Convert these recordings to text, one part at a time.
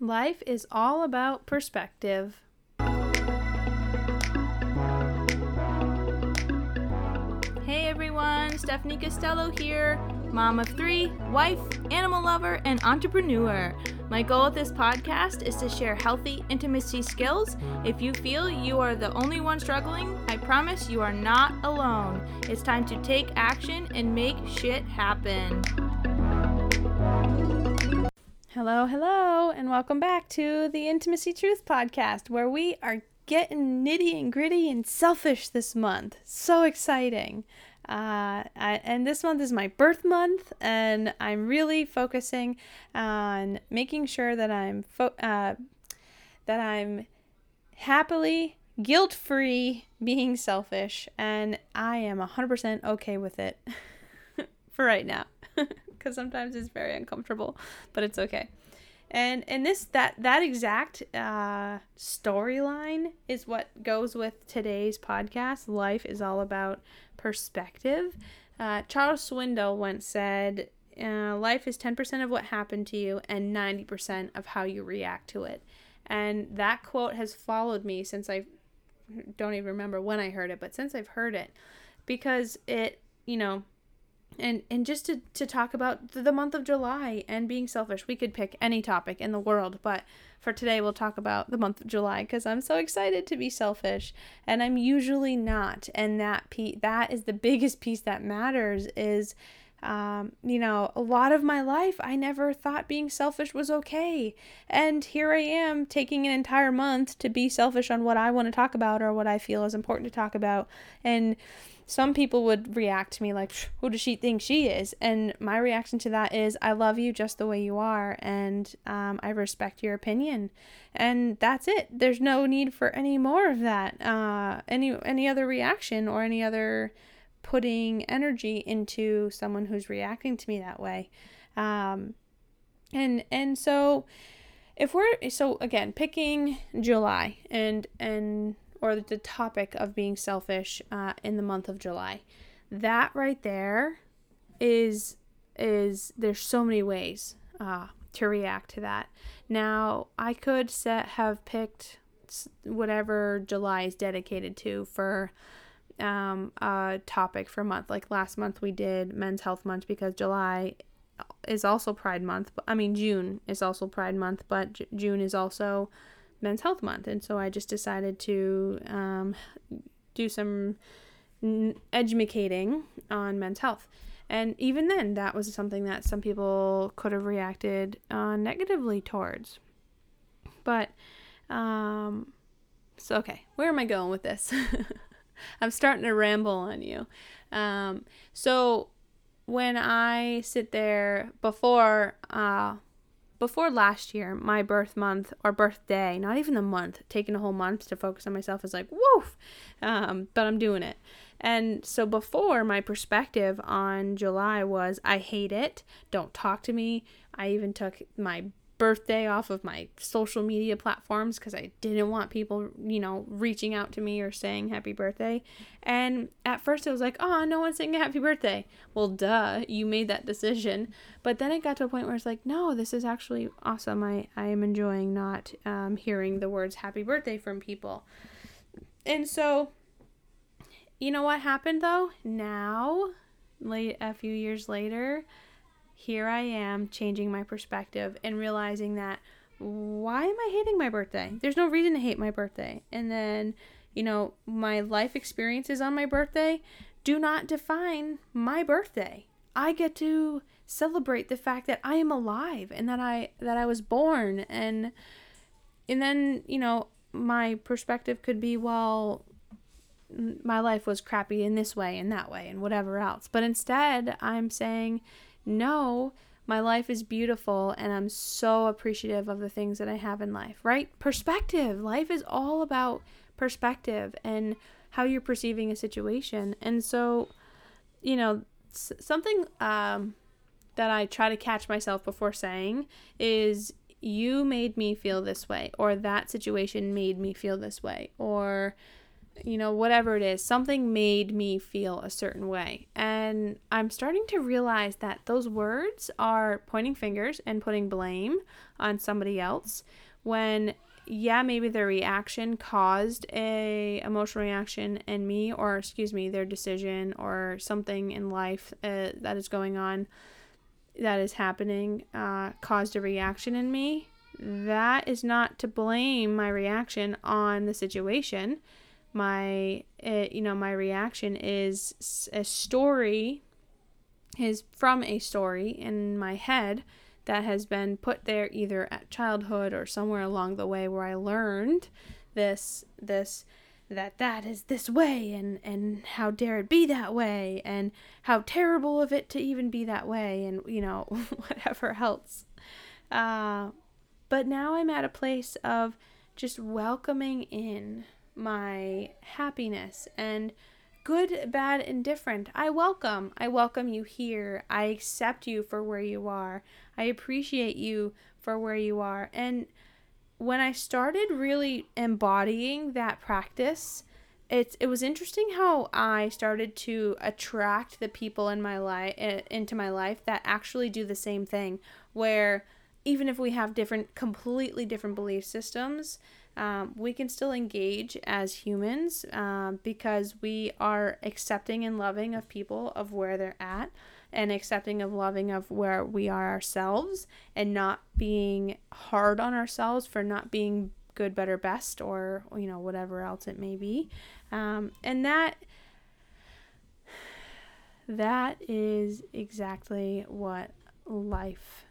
Life is all about perspective. Hey everyone, Stephanie Costello here, mom of three, wife, animal lover, and entrepreneur. My goal with this podcast is to share healthy intimacy skills. If you feel you are the only one struggling, I promise you are not alone. It's time to take action and make shit happen. Hello, hello, and welcome back to the Intimacy Truth Podcast, where we are getting nitty and gritty and selfish this month. So exciting. Uh, I, and this month is my birth month, and I'm really focusing on making sure that I'm fo- uh, that I'm happily guilt free being selfish, and I am 100% okay with it for right now because sometimes it's very uncomfortable, but it's okay. And and this that that exact uh, storyline is what goes with today's podcast. Life is all about perspective. Uh, Charles Swindoll once said, uh, "Life is ten percent of what happened to you, and ninety percent of how you react to it." And that quote has followed me since I don't even remember when I heard it, but since I've heard it, because it, you know, and and just to, to talk about the month of july and being selfish we could pick any topic in the world but for today we'll talk about the month of july because i'm so excited to be selfish and i'm usually not and that piece that is the biggest piece that matters is um, you know, a lot of my life, I never thought being selfish was okay. And here I am taking an entire month to be selfish on what I want to talk about or what I feel is important to talk about. And some people would react to me like, who does she think she is? And my reaction to that is, I love you just the way you are, and um, I respect your opinion, and that's it. There's no need for any more of that, uh, any any other reaction or any other putting energy into someone who's reacting to me that way, um, and and so if we're so again picking July and and or the topic of being selfish uh, in the month of July. That right there is is there's so many ways uh, to react to that. Now I could set have picked whatever July is dedicated to for um, a topic for month. Like last month we did Men's Health Month because July is also Pride Month. I mean June is also Pride Month, but J- June is also Men's Health Month, and so I just decided to um, do some educating on men's health. And even then, that was something that some people could have reacted uh, negatively towards. But, um, so okay, where am I going with this? I'm starting to ramble on you. Um, so when I sit there before uh, before last year, my birth month or birthday, not even the month, taking a whole month to focus on myself is like, woof. Um, but I'm doing it. And so before, my perspective on July was I hate it. Don't talk to me. I even took my birthday off of my social media platforms because I didn't want people, you know, reaching out to me or saying happy birthday. And at first it was like, oh, no one's saying happy birthday. Well, duh, you made that decision. But then it got to a point where it's like, no, this is actually awesome. I, I am enjoying not um, hearing the words happy birthday from people. And so, you know what happened though? Now, late a few years later, here I am changing my perspective and realizing that why am I hating my birthday? There's no reason to hate my birthday. And then, you know, my life experiences on my birthday do not define my birthday. I get to celebrate the fact that I am alive and that I that I was born and and then, you know, my perspective could be well my life was crappy in this way and that way and whatever else. But instead, I'm saying no, my life is beautiful and I'm so appreciative of the things that I have in life, right? Perspective. Life is all about perspective and how you're perceiving a situation. And so, you know, something um, that I try to catch myself before saying is, you made me feel this way, or that situation made me feel this way, or you know, whatever it is, something made me feel a certain way. And I'm starting to realize that those words are pointing fingers and putting blame on somebody else when yeah, maybe their reaction caused a emotional reaction in me or excuse me, their decision or something in life uh, that is going on that is happening uh, caused a reaction in me. That is not to blame my reaction on the situation my uh, you know my reaction is a story is from a story in my head that has been put there either at childhood or somewhere along the way where I learned this this that that is this way and and how dare it be that way and how terrible of it to even be that way and you know whatever else. Uh, but now i'm at a place of just welcoming in my happiness and good, bad, and different. I welcome. I welcome you here. I accept you for where you are. I appreciate you for where you are. And when I started really embodying that practice, it's it was interesting how I started to attract the people in my life eh, into my life that actually do the same thing where even if we have different completely different belief systems um, we can still engage as humans um, because we are accepting and loving of people of where they're at and accepting of loving of where we are ourselves and not being hard on ourselves for not being good better best or you know whatever else it may be. Um, and that that is exactly what life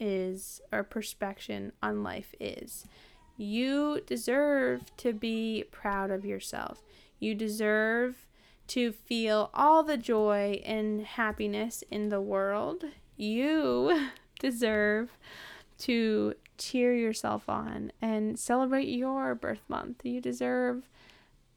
is or perspective on life is you deserve to be proud of yourself. You deserve to feel all the joy and happiness in the world. You deserve to cheer yourself on and celebrate your birth month. You deserve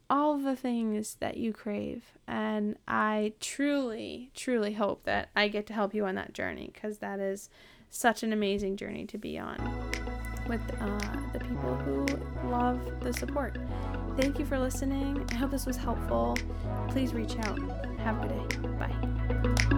all the things that you crave. And I truly, truly hope that I get to help you on that journey because that is such an amazing journey to be on with uh, the people who love the support. Thank you for listening. I hope this was helpful. Please reach out. Have a good day. Bye.